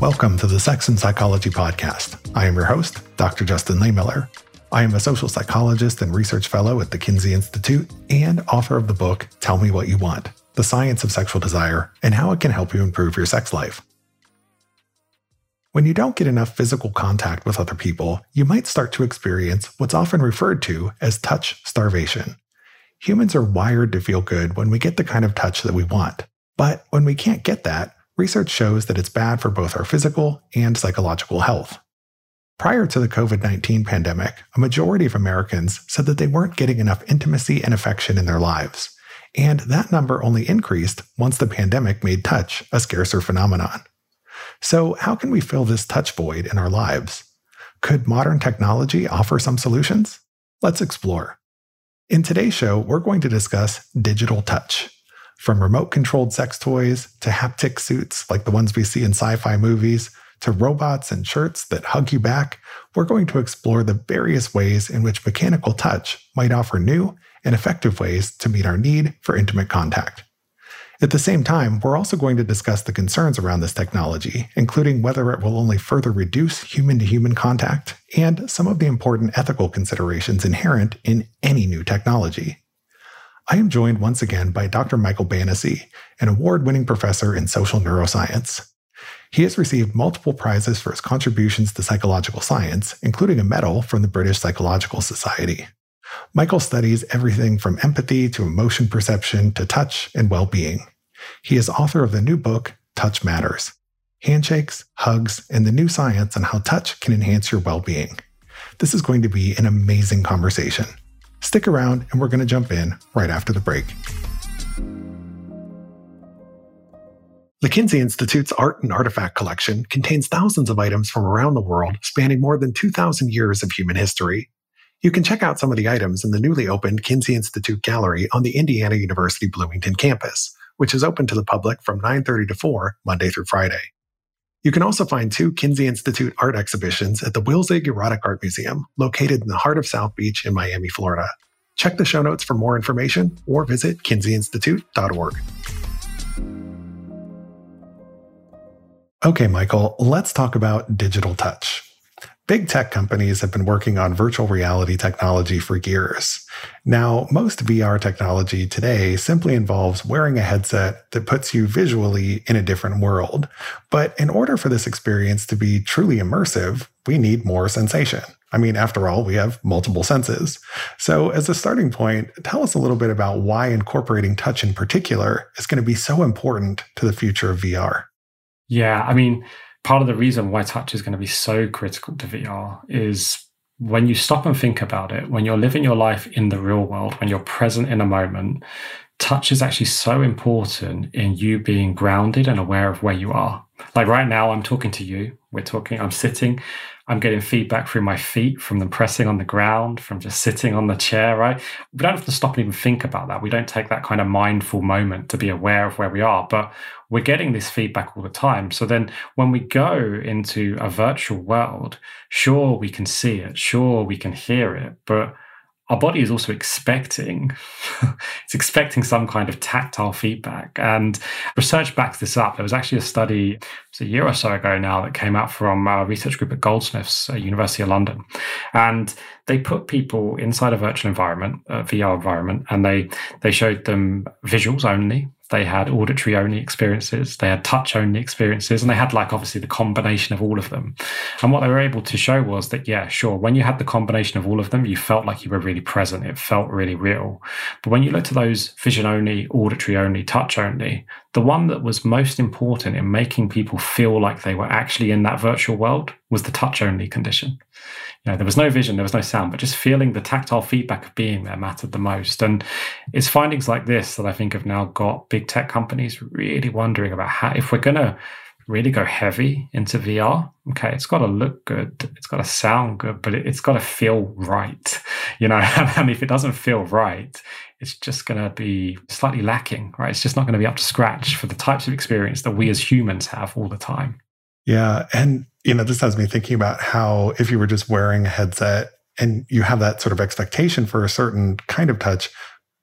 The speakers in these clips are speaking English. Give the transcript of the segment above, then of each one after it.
Welcome to the Sex and Psychology Podcast. I am your host, Dr. Justin Lehmiller. I am a social psychologist and research fellow at the Kinsey Institute and author of the book Tell Me What You Want The Science of Sexual Desire and How It Can Help You Improve Your Sex Life. When you don't get enough physical contact with other people, you might start to experience what's often referred to as touch starvation. Humans are wired to feel good when we get the kind of touch that we want. But when we can't get that, research shows that it's bad for both our physical and psychological health. Prior to the COVID 19 pandemic, a majority of Americans said that they weren't getting enough intimacy and affection in their lives. And that number only increased once the pandemic made touch a scarcer phenomenon. So, how can we fill this touch void in our lives? Could modern technology offer some solutions? Let's explore. In today's show, we're going to discuss digital touch. From remote controlled sex toys to haptic suits like the ones we see in sci fi movies to robots and shirts that hug you back, we're going to explore the various ways in which mechanical touch might offer new and effective ways to meet our need for intimate contact. At the same time, we're also going to discuss the concerns around this technology, including whether it will only further reduce human to human contact and some of the important ethical considerations inherent in any new technology. I am joined once again by Dr. Michael Banissy, an award winning professor in social neuroscience. He has received multiple prizes for his contributions to psychological science, including a medal from the British Psychological Society. Michael studies everything from empathy to emotion perception to touch and well being. He is author of the new book, Touch Matters Handshakes, Hugs, and the New Science on How Touch Can Enhance Your Well Being. This is going to be an amazing conversation. Stick around, and we're going to jump in right after the break. The Kinsey Institute's Art and Artifact Collection contains thousands of items from around the world spanning more than 2,000 years of human history. You can check out some of the items in the newly opened Kinsey Institute Gallery on the Indiana University Bloomington campus, which is open to the public from 9:30 to 4 Monday through Friday. You can also find two Kinsey Institute art exhibitions at the Wilzig Erotic Art Museum, located in the heart of South Beach in Miami, Florida. Check the show notes for more information or visit kinseyinstitute.org. Okay, Michael, let's talk about digital touch. Big tech companies have been working on virtual reality technology for years. Now, most VR technology today simply involves wearing a headset that puts you visually in a different world. But in order for this experience to be truly immersive, we need more sensation. I mean, after all, we have multiple senses. So, as a starting point, tell us a little bit about why incorporating touch in particular is going to be so important to the future of VR. Yeah, I mean, part of the reason why touch is going to be so critical to VR is when you stop and think about it, when you're living your life in the real world, when you're present in a moment, touch is actually so important in you being grounded and aware of where you are. Like right now, I'm talking to you. We're talking, I'm sitting, I'm getting feedback through my feet from them pressing on the ground, from just sitting on the chair, right? We don't have to stop and even think about that. We don't take that kind of mindful moment to be aware of where we are, but we're getting this feedback all the time. So then when we go into a virtual world, sure, we can see it, sure, we can hear it, but our body is also expecting it's expecting some kind of tactile feedback. And research backs this up. There was actually a study a year or so ago now that came out from a research group at goldsmiths at university of london. And they put people inside a virtual environment a vr environment and they they showed them visuals only they had auditory only experiences, they had touch only experiences, and they had like obviously the combination of all of them. And what they were able to show was that, yeah, sure, when you had the combination of all of them, you felt like you were really present. It felt really real. But when you looked at those vision only, auditory only, touch only, the one that was most important in making people feel like they were actually in that virtual world was the touch only condition you know, there was no vision, there was no sound, but just feeling the tactile feedback of being there mattered the most. And it's findings like this that I think have now got big tech companies really wondering about how, if we're going to really go heavy into VR, okay, it's got to look good, it's got to sound good, but it, has got to feel right, you know. and if it doesn't feel right, it's just going to be slightly lacking, right? It's just not going to be up to scratch for the types of experience that we as humans have all the time. Yeah. And, you know, this has me thinking about how if you were just wearing a headset and you have that sort of expectation for a certain kind of touch,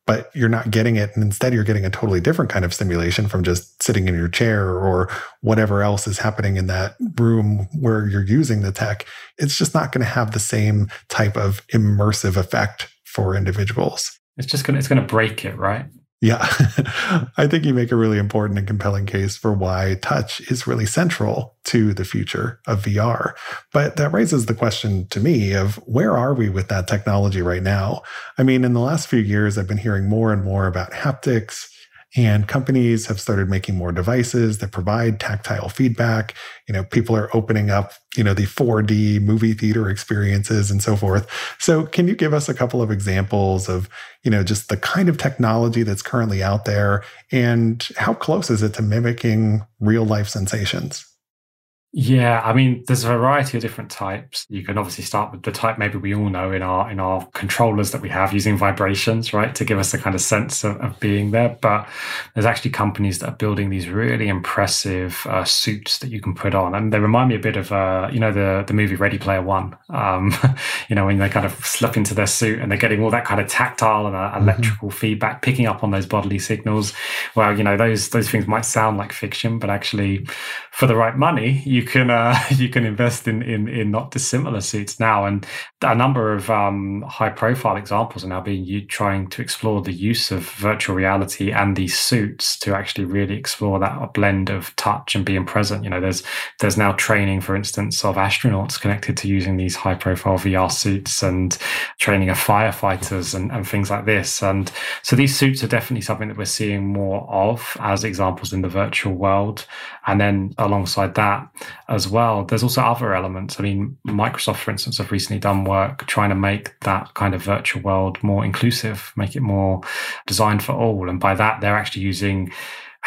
but you're not getting it. And instead, you're getting a totally different kind of stimulation from just sitting in your chair or whatever else is happening in that room where you're using the tech. It's just not going to have the same type of immersive effect for individuals. It's just to, it's to break it, right? Yeah, I think you make a really important and compelling case for why touch is really central to the future of VR. But that raises the question to me of where are we with that technology right now? I mean, in the last few years, I've been hearing more and more about haptics and companies have started making more devices that provide tactile feedback. You know, people are opening up, you know, the 4D movie theater experiences and so forth. So, can you give us a couple of examples of, you know, just the kind of technology that's currently out there and how close is it to mimicking real life sensations? Yeah, I mean, there's a variety of different types. You can obviously start with the type maybe we all know in our in our controllers that we have using vibrations, right, to give us a kind of sense of, of being there. But there's actually companies that are building these really impressive uh, suits that you can put on, and they remind me a bit of uh, you know the the movie Ready Player One. Um, you know, when they kind of slip into their suit and they're getting all that kind of tactile and uh, mm-hmm. electrical mm-hmm. feedback, picking up on those bodily signals. Well, you know, those those things might sound like fiction, but actually, for the right money, you can uh, you can invest in, in in not dissimilar suits now, and a number of um, high profile examples are now being used, trying to explore the use of virtual reality and these suits to actually really explore that blend of touch and being present. You know, there's there's now training, for instance, of astronauts connected to using these high profile VR suits and training of firefighters and, and things like this. And so these suits are definitely something that we're seeing more of as examples in the virtual world. And then alongside that, as well. There's also other elements. I mean, Microsoft, for instance, have recently done work trying to make that kind of virtual world more inclusive, make it more designed for all. And by that, they're actually using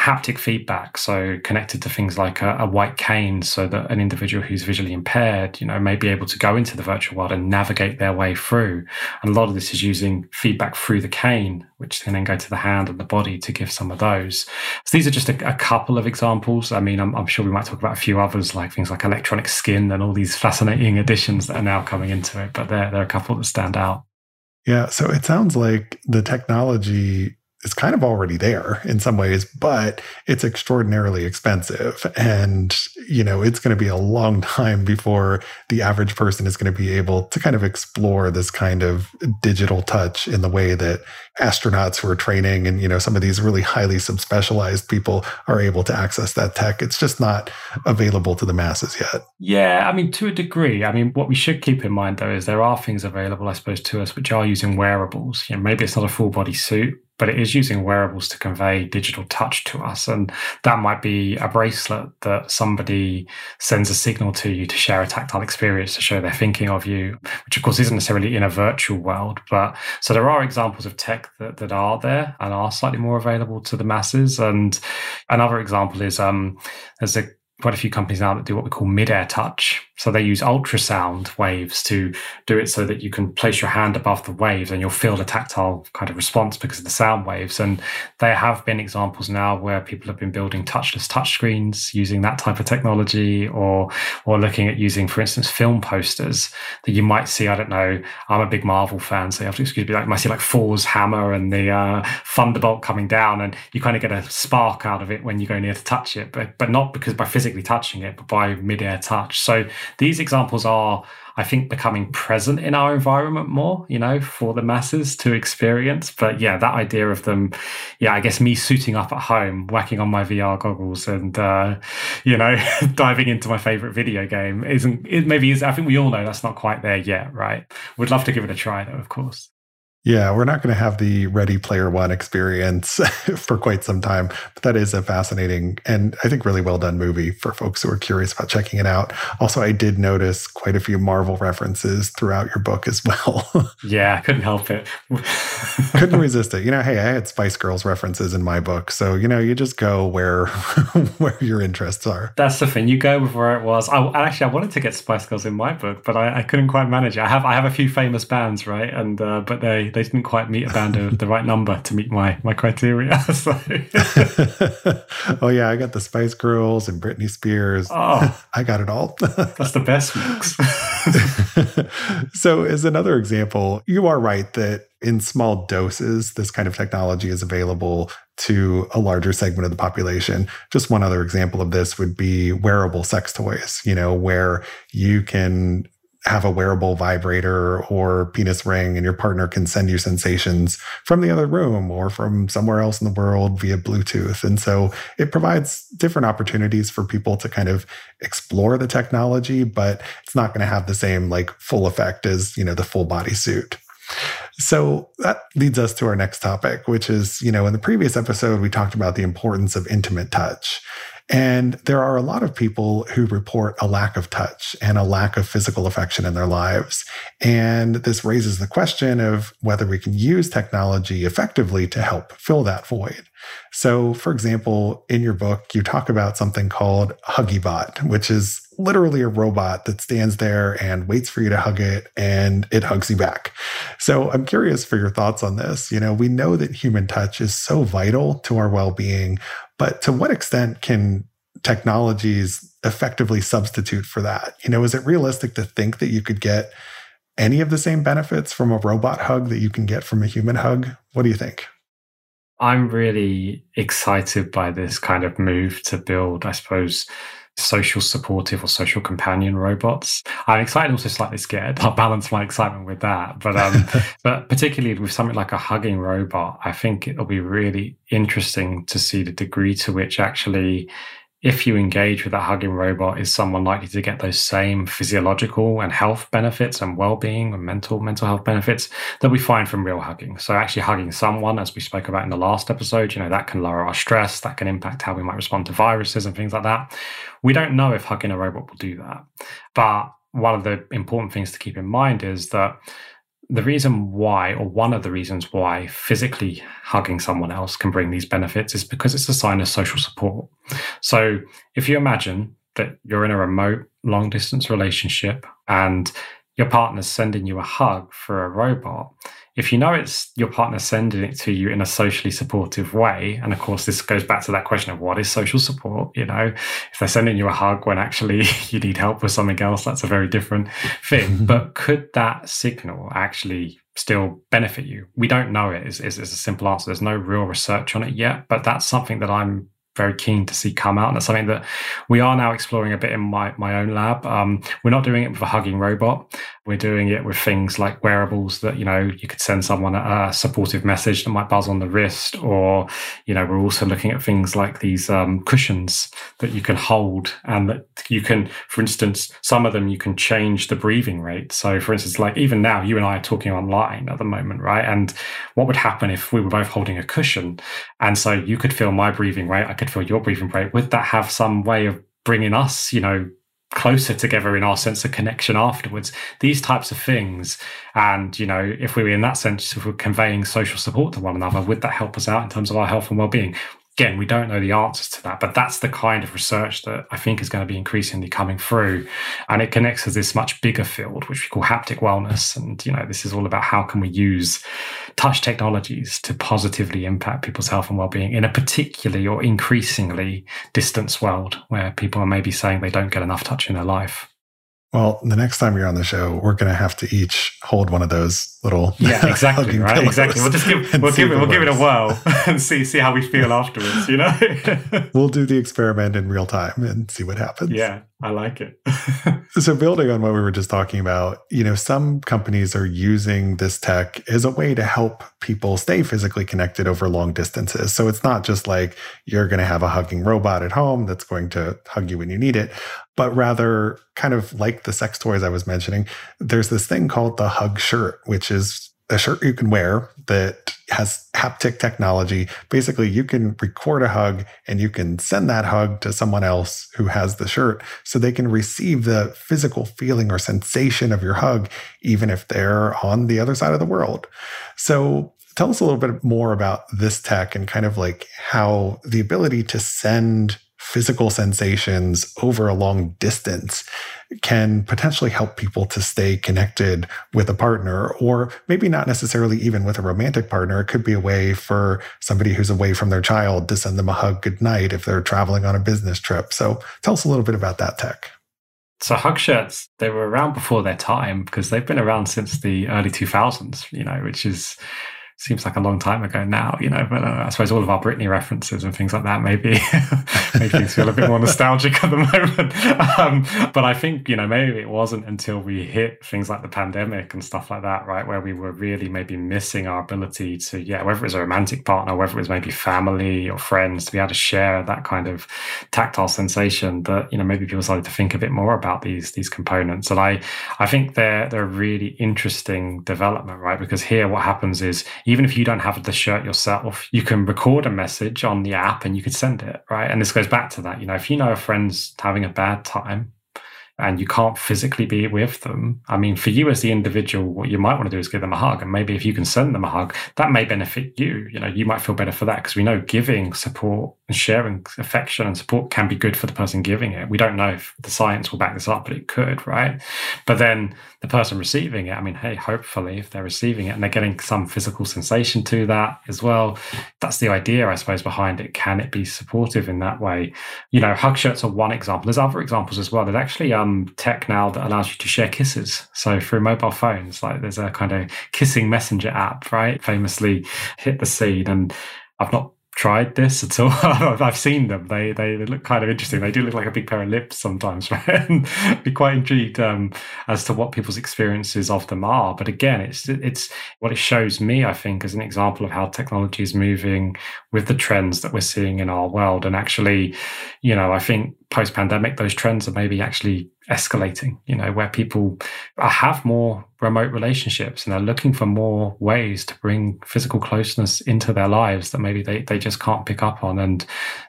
haptic feedback, so connected to things like a, a, white cane, so that an individual who's visually impaired, you know, may be able to go into the virtual world and navigate their way through. And a lot of this is using feedback through the cane, which can then go to the hand and the body to give some of those. So these are just a, a couple of examples. I mean, I'm, I'm, sure we might talk about a few others, like things like electronic skin and all these fascinating additions that are now coming into it. But there, there are a couple that stand out. Yeah. So it sounds like the technology is kind of already there in some ways, but it's extraordinarily expensive. And, you know, it's going to be a long time before the average person is going to be able to kind of explore this kind of digital touch in the way that astronauts who are training and, you know, some of these really highly subspecialized people are able to access that tech. It's just not available to the masses yet. Yeah. I mean, to a degree. I mean, what we should keep in mind, though, is there are things available, I suppose, to us which are using wearables. You know, maybe it's not a full body suit but it is using wearables to convey digital touch to us. And that might be a bracelet that somebody sends a signal to you to share a tactile experience to show they're thinking of you, which of course isn't necessarily in a virtual world. But so there are examples of tech that, that are there and are slightly more available to the masses. And another example is um, there's a quite a few companies now that do what we call mid-air touch. So they use ultrasound waves to do it so that you can place your hand above the waves and you'll feel the tactile kind of response because of the sound waves. And there have been examples now where people have been building touchless touchscreens using that type of technology or or looking at using, for instance, film posters that you might see. I don't know, I'm a big Marvel fan, so you have to excuse me, like you might see like Thor's hammer and the uh, Thunderbolt coming down, and you kind of get a spark out of it when you go near to touch it, but but not because by physically touching it, but by mid-air touch. So these examples are, I think, becoming present in our environment more, you know, for the masses to experience. But yeah, that idea of them, yeah, I guess me suiting up at home, whacking on my VR goggles and, uh, you know, diving into my favorite video game isn't, it maybe is, I think we all know that's not quite there yet, right? We'd love to give it a try though, of course. Yeah, we're not going to have the Ready Player One experience for quite some time, but that is a fascinating and I think really well done movie for folks who are curious about checking it out. Also, I did notice quite a few Marvel references throughout your book as well. yeah, I couldn't help it. couldn't resist it. You know, hey, I had Spice Girls references in my book, so you know, you just go where where your interests are. That's the thing. You go with where it was. I actually I wanted to get Spice Girls in my book, but I, I couldn't quite manage it. I have I have a few famous bands, right? And uh, but they they didn't quite meet a band of the right number to meet my my criteria. so. oh yeah, I got the Spice Girls and Britney Spears. Oh, I got it all. that's the best mix. so, as another example, you are right that in small doses, this kind of technology is available to a larger segment of the population. Just one other example of this would be wearable sex toys, you know, where you can have a wearable vibrator or penis ring and your partner can send you sensations from the other room or from somewhere else in the world via Bluetooth. And so it provides different opportunities for people to kind of explore the technology, but it's not going to have the same like full effect as, you know, the full body suit. So that leads us to our next topic, which is, you know, in the previous episode, we talked about the importance of intimate touch. And there are a lot of people who report a lack of touch and a lack of physical affection in their lives. And this raises the question of whether we can use technology effectively to help fill that void. So, for example, in your book, you talk about something called HuggyBot, which is literally a robot that stands there and waits for you to hug it and it hugs you back. So, I'm curious for your thoughts on this. You know, we know that human touch is so vital to our well being, but to what extent can technologies effectively substitute for that? You know, is it realistic to think that you could get any of the same benefits from a robot hug that you can get from a human hug? What do you think? I'm really excited by this kind of move to build, I suppose, social supportive or social companion robots. I'm excited, also slightly scared. I'll balance my excitement with that. But um, but particularly with something like a hugging robot, I think it'll be really interesting to see the degree to which actually if you engage with a hugging robot, is someone likely to get those same physiological and health benefits and well-being and mental mental health benefits that we find from real hugging? So actually hugging someone, as we spoke about in the last episode, you know, that can lower our stress, that can impact how we might respond to viruses and things like that. We don't know if hugging a robot will do that. But one of the important things to keep in mind is that the reason why, or one of the reasons why physically hugging someone else can bring these benefits is because it's a sign of social support. So if you imagine that you're in a remote, long distance relationship and your partner's sending you a hug for a robot, if you know it's your partner sending it to you in a socially supportive way, and of course, this goes back to that question of what is social support? You know, if they're sending you a hug when actually you need help with something else, that's a very different thing. but could that signal actually still benefit you? We don't know it is, is, is a simple answer. There's no real research on it yet, but that's something that I'm very keen to see come out. And that's something that we are now exploring a bit in my, my own lab. Um, we're not doing it with a hugging robot. We're doing it with things like wearables that, you know, you could send someone a, supportive message that might buzz on the wrist. Or, you know, we're also looking at things like these um, cushions that you can hold and that you can, for instance, some of them you can change the breathing rate. So, for instance, like even now, you and I are talking online at the moment, right? And what would happen if we were both holding a cushion? And so you could feel my breathing rate, I could feel your breathing rate. Would that have some way of bringing us, you know, closer together in our sense of connection afterwards. These types of things and you know if we were in that sense if we're conveying social support to one another would that help us out in terms of our health and well-being again, we don't know the answers to that, but that's the kind of research that I think is going to be increasingly coming through. And it connects to this much bigger field, which we call haptic wellness. And, you know, this is all about how can we use touch technologies to positively impact people's health and well-being in a particularly or increasingly distance world where people are maybe saying they don't get enough touch in their life. Well, the next time you're on the show, we're going to have to each hold one of those little yeah, exactly, right, exactly. We'll just give we'll give it we'll give it a whirl and see see how we feel afterwards. You know, we'll do the experiment in real time and see what happens. Yeah, I like it. so, building on what we were just talking about, you know, some companies are using this tech as a way to help people stay physically connected over long distances. So it's not just like you're going to have a hugging robot at home that's going to hug you when you need it but rather kind of like the sex toys I was mentioning, there's this thing called the hug shirt, which is a shirt you can wear that has haptic technology. Basically, you can record a hug and you can send that hug to someone else who has the shirt so they can receive the physical feeling or sensation of your hug, even if they're on the other side of the world. So, tell us a little bit more about this tech and kind of like how the ability to send physical sensations over a long distance can potentially help people to stay connected with a partner, or maybe not necessarily even with a romantic partner. It could be a way for somebody who's away from their child to send them a hug goodnight if they're traveling on a business trip. So tell us a little bit about that tech. So hug shirts, they were around before their time because they've been around since the early 2000s, you know, which is seems like a long time ago now, you know, but uh, I suppose all of our Britney references and things like that maybe make things feel a bit more nostalgic at the moment. Um, but I think, you know, maybe it wasn't until we hit things like the pandemic and stuff like that, right, where we were really maybe missing our ability to, yeah, whether it was a romantic partner, whether it was maybe family or friends, to be able to share that kind of tactile sensation that, you know, maybe people started to think a bit more about these these components. And I I think they're they're a really interesting development, right? Because here what happens is even if you don't have the shirt yourself, you can record a message on the app and you can send it, right? And this goes back to that. You know, if you know a friend's having a bad time, and you can't physically be with them, I mean, for you as the individual, what you might want to do is give them a hug. And maybe if you can send them a hug, that may benefit you. You know, you might feel better for that because we know giving support and sharing affection and support can be good for the person giving it. We don't know if the science will back this up, but it could, right? But then the person receiving it, I mean, hey, hopefully if they're receiving it and they're getting some physical sensation to that as well, that's the idea, I suppose, behind it. Can it be supportive in that way? You know, hug shirts are one example. There's other examples as well. There's actually um tech now that allows you to share kisses. So through mobile phones, like there's a kind of kissing messenger app, right? Famously hit the scene. And I've not tried this at all. I've seen them. They, they, they look kind of interesting. They do look like a big pair of lips sometimes, right? and be quite intrigued um, as to what people's experiences of them are. But again, it's it's what it shows me. I think as an example of how technology is moving with the trends that we're seeing in our world. And actually, you know, I think post pandemic, those trends are maybe actually escalating, you know, where people have more remote relationships and they're looking for more ways to bring physical closeness into their lives that maybe they, they just can't pick up on. And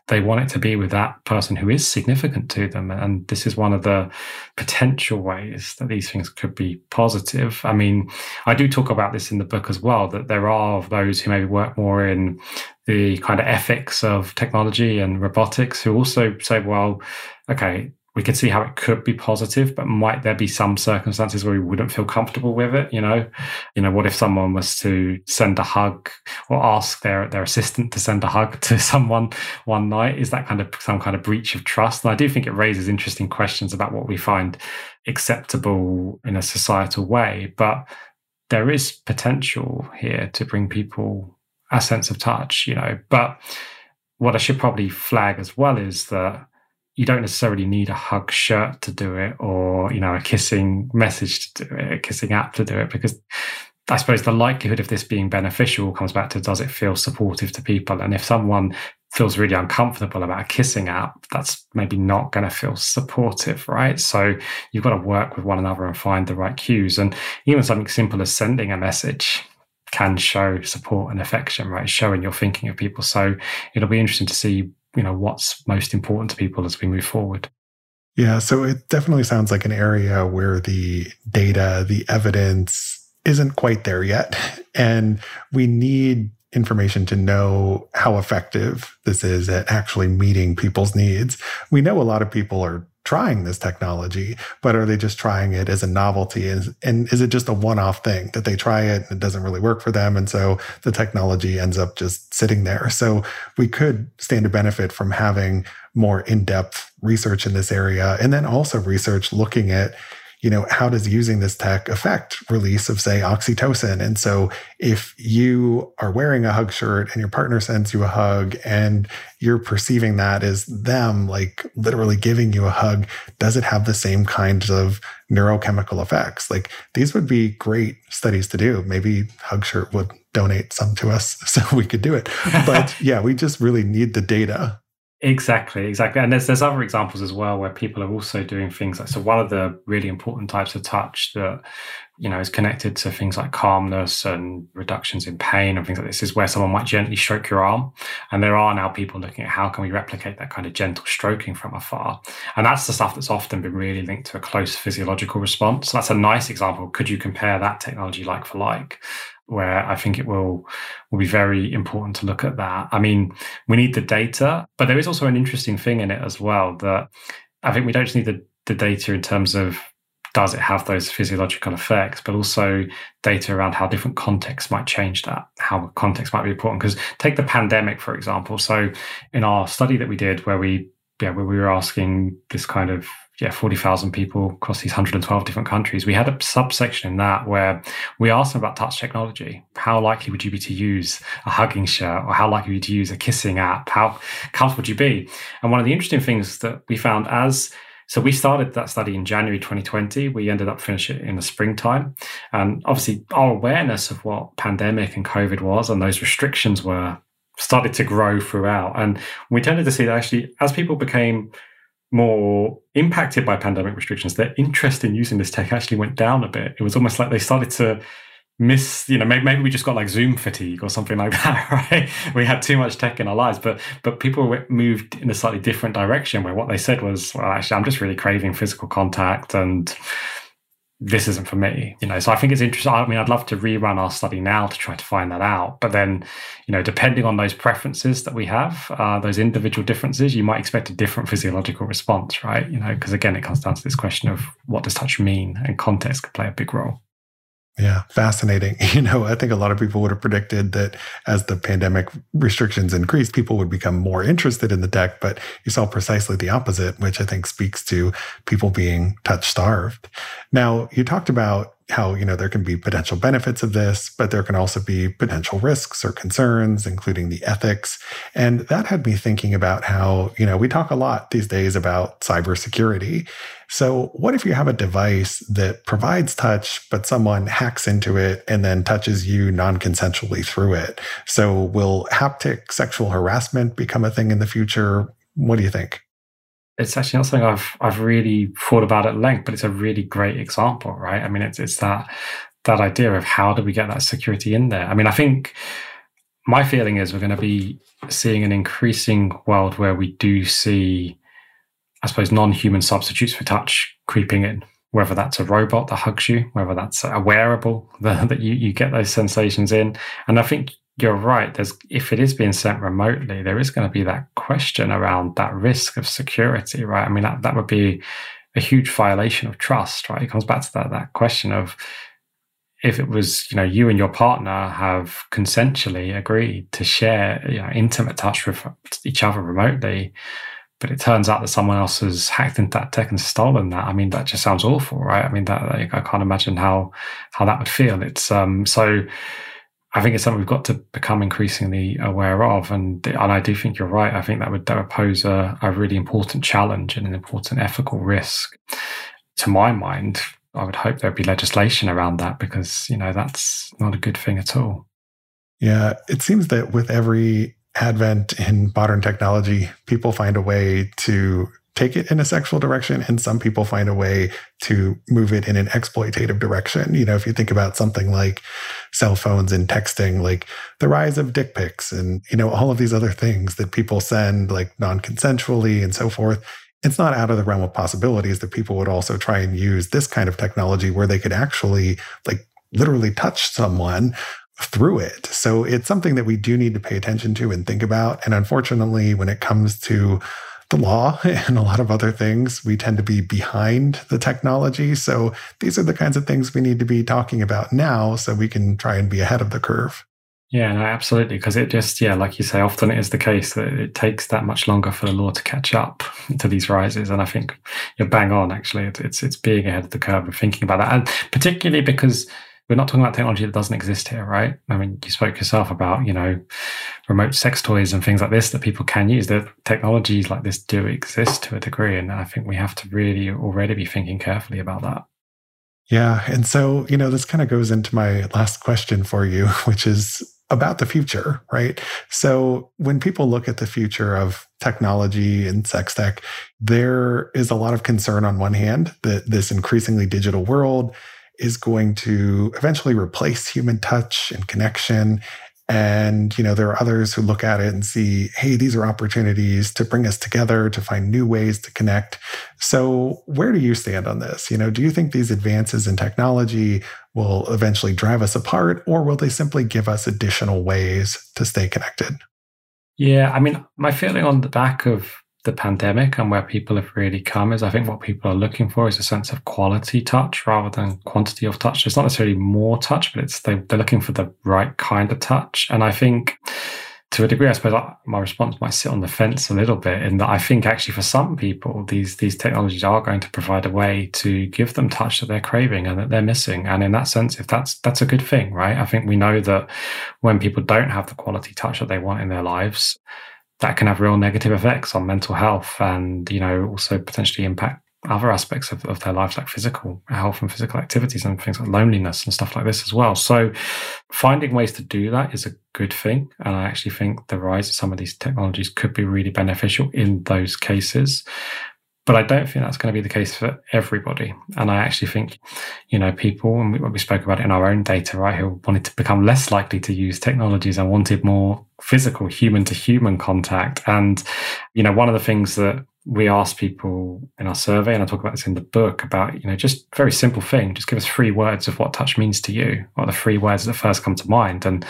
they want it to be with that person who is significant to them. And this is one of the potential ways that these things could be positive. I mean, I do talk about this in the book as well, that there are those who maybe work more in the kind of ethics of technology and robotics who also say, well, okay, we could see how it could be positive, but might there be some circumstances where we wouldn't feel comfortable with it? You know, you know, what if someone was to send a hug or ask their their assistant to send a hug to someone one night? Is that kind of some kind of breach of trust? And I do think it raises interesting questions about what we find acceptable in a societal way. But there is potential here to bring people a sense of touch, you know. But what I should probably flag as well is that you don't necessarily need a hug shirt to do it or, you know, a kissing message to do it, a kissing app to do it, because I suppose the likelihood of this being beneficial comes back to does it feel supportive to people? And if someone feels really uncomfortable about a kissing app, that's maybe not going to feel supportive, right? So you've got to work with one another and find the right cues. And even something simple as sending a message can show support and affection, right? Showing you're thinking of people. So it'll be interesting to see you know what's most important to people as we move forward. Yeah so it definitely sounds like an area where the data the evidence isn't quite there yet. And we need information to know how effective this is at actually meeting people's needs. We know a lot of people are trying this technology, but are they just trying it as a novelty? And, is it just a one off thing that they try it and it doesn't really work for them? And so the technology ends up just sitting there. So we could stand to benefit from having more in depth research in this area and then also research looking at you know, how does using this tech affect release of, say, oxytocin? And so if you are wearing a hug shirt and your partner sends you a hug and you're perceiving that as them like literally giving you a hug, does it have the same kinds of neurochemical effects? Like these would be great studies to do. Maybe Hug Shirt would donate some to us so we could do it. But yeah, we just really need the data Exactly, exactly. And there's there's other examples as well where people are also doing things like so one of the really important types of touch that you know is connected to things like calmness and reductions in pain and things like this is where someone might gently stroke your arm. And there are now people looking at how can we replicate that kind of gentle stroking from afar. And that's the stuff that's often been really linked to a close physiological response. So that's a nice example. Could you compare that technology like for like? where I think it will will be very important to look at that. I mean, we need the data, but there is also an interesting thing in it as well that I think we don't just need the, the data in terms of does it have those physiological effects, but also data around how different contexts might change that, how context might be important. Because take the pandemic, for example. So in our study that we did where we yeah, where we were asking this kind of yeah, 40,000 people across these 112 different countries. We had a subsection in that where we asked them about touch technology. How likely would you be to use a hugging shirt or how likely would you to use a kissing app? How comfortable would you be? And one of the interesting things that we found as so we started that study in January 2020. We ended up finishing it in the springtime. And obviously our awareness of what pandemic and COVID was and those restrictions were started to grow throughout. And we tended to see that actually as people became more impacted by pandemic restrictions, their interest in using this tech actually went down a bit. It was almost like they started to miss, you know, maybe, maybe we just got like Zoom fatigue or something like that, right? We had too much tech in our lives, but but people moved in a slightly different direction where what they said was, well, actually, I'm just really craving physical contact and this isn't for me you know? So i think it's interesting i mean i'd love to rerun our study now to try to find that out but then you know depending on those preferences that we have uh, those individual differences you might expect a different physiological response right? You know because again it comes down to this question of what does touch mean and context could play a big role yeah, fascinating. You know, I think a lot of people would have predicted that as the pandemic restrictions increased, people would become more interested in the tech, but you saw precisely the opposite, which I think speaks to people being touch starved. Now, you talked about how you know there can be potential benefits of this but there can also be potential risks or concerns including the ethics. And that had me thinking about how you know we talk a lot these days about cybersecurity. So what if you have a device that provides touch but someone hacks into it and then touches you non-consensually through it? So will haptic sexual harassment become a thing in the future? What do you think it's actually not something I've I've really thought about at length, but it's a really great example, right? I mean, it's it's that that idea of how do we get that security in there? I mean, I think my feeling is we're going to be seeing an increasing world where we do see, I suppose, non-human substitutes for touch creeping in. Whether that's a robot that hugs you, whether that's a wearable that, that you, you get those sensations in. And I think you're right. There's if it is being sent remotely, there is going to be that question around that risk of security, right? I mean, that, that would be a huge violation of trust, right? It comes back to that that question of if it was, you know, you and your partner have consensually agreed to share, you know, intimate touch with each other remotely, but it turns out that someone else has hacked into that tech and stolen that. I mean, that just sounds awful, right? I mean, that like, I can't imagine how how that would feel. It's um so I think it's something we've got to become increasingly aware of, and and I do think you're right. I think that would that would pose a, a really important challenge and an important ethical risk. To my mind, I would hope there'd be legislation around that because you know that's not a good thing at all. Yeah, it seems that with every advent in modern technology, people find a way to take it in a sexual direction and some people find a way to move it in an exploitative direction you know if you think about something like cell phones and texting like the rise of dick pics and you know all of these other things that people send like non-consensually and so forth it's not out of the realm of possibilities that people would also try and use this kind of technology where they could actually like literally touch someone through it. So it's something that we do need to pay attention to and think about. And unfortunately, when it comes to the law and a lot of other things, we tend to be behind the technology. So these are the kinds of things we need to be talking about now so we can try and be ahead of the curve. Yeah, no, absolutely. Because it just, yeah, like you say, often it is the case that it takes that much longer for the law to catch up to these rises. And I think you're bang on, actually. It's, it's, it's being ahead of the curve and thinking about that. And particularly because we're not talking about technology that doesn't exist here, right? I mean, you spoke yourself about, you know, remote sex toys and things like this that people can use. The technologies like this do exist to a degree. And I think we have to really already be thinking carefully about that. Yeah. And so, you know, this kind of goes into my last question for you, which is about the future, right? So when people look at the future of technology and sex tech, there is a lot of concern on one hand that this increasingly digital world is going to eventually replace human touch and connection. And, you know, there are others who look at it and see, hey, these are opportunities to bring us together, to find new ways to connect. So, where do you stand on this? You know, do you think these advances in technology will eventually drive us apart, or will they simply give us additional ways to stay connected? Yeah, I mean, my feeling on the back of the pandemic and where people have really come is I think what people are looking for is a sense of quality touch rather than quantity of touch. It's not necessarily more touch, but it's they, they're looking for the right kind of touch. And I think to a degree, I suppose uh, my response might sit on the fence a little bit in that I think actually for some people, these these technologies are going to provide a way to give them touch that they're craving and that they're missing. And in that sense, if that's that's a good thing, right? I think we know that when people don't have the quality touch that they want in their lives, that can have real negative effects on mental health and, you know, also potentially impact other aspects of, of their lives, like physical health and physical activities and things like loneliness and stuff like this as well. So finding ways to do that is a good thing. And I actually think the rise of some of these technologies could be really beneficial in those cases. But I don't think that's going to be the case for everybody. And I actually think, you know, people, and we, we spoke about it in our own data, right, who wanted to become less likely to use technologies and wanted more physical human to human contact. And, you know, one of the things that we asked people in our survey, and I talk about this in the book, about, you know, just very simple thing. Just give us three words of what touch means to you. Are the three words that first come to mind? And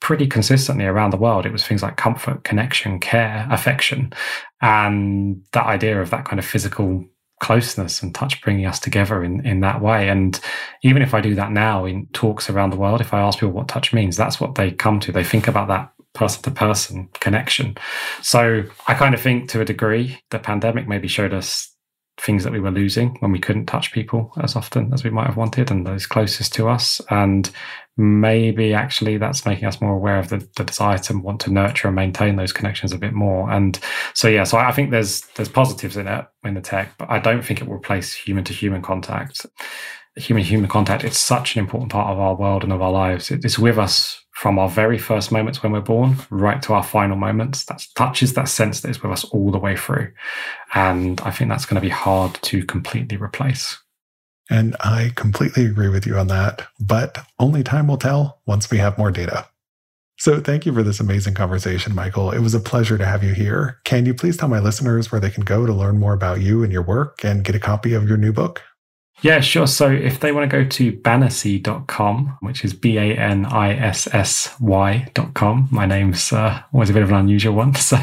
pretty consistently around the world, it was things like comfort, connection, care, affection. And that idea of that kind of physical closeness and touch bringing us together in, in that way. And even if I do that now in talks around the world, if I ask people what touch means, that's what they come to. They think about that person to person connection. So I kind of think to a degree, the pandemic maybe showed us things that we were losing when we couldn't touch people as often as we might have wanted and those closest to us. And maybe actually that's making us more aware of the, the desire to want to nurture and maintain those connections a bit more. And so, yeah, so I think there's, there's positives in it, in the tech, but I don't think it will replace human to human contact. Human human contact, it's such an important part of our world and of our lives. It's with us from our very first moments when we're born right to our final moments. That touches that sense that is with us all the way through. And I think that's going to be hard to completely replace. And I completely agree with you on that, but only time will tell once we have more data. So thank you for this amazing conversation, Michael. It was a pleasure to have you here. Can you please tell my listeners where they can go to learn more about you and your work and get a copy of your new book? Yeah, sure. So if they want to go to banissy.com, which is B A N I S S Y.com, my name's uh, always a bit of an unusual one. So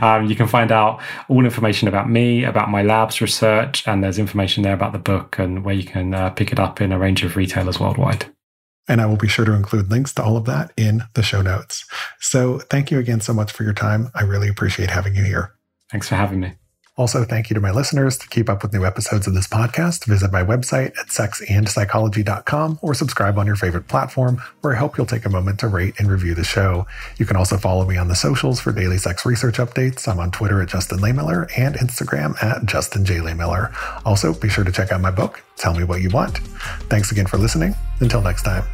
um, you can find out all information about me, about my lab's research, and there's information there about the book and where you can uh, pick it up in a range of retailers worldwide. And I will be sure to include links to all of that in the show notes. So thank you again so much for your time. I really appreciate having you here. Thanks for having me. Also, thank you to my listeners. To keep up with new episodes of this podcast, visit my website at sexandpsychology.com or subscribe on your favorite platform, where I hope you'll take a moment to rate and review the show. You can also follow me on the socials for daily sex research updates. I'm on Twitter at Justin Lehmiller and Instagram at Justin J. Lehmiller. Also, be sure to check out my book, Tell Me What You Want. Thanks again for listening. Until next time.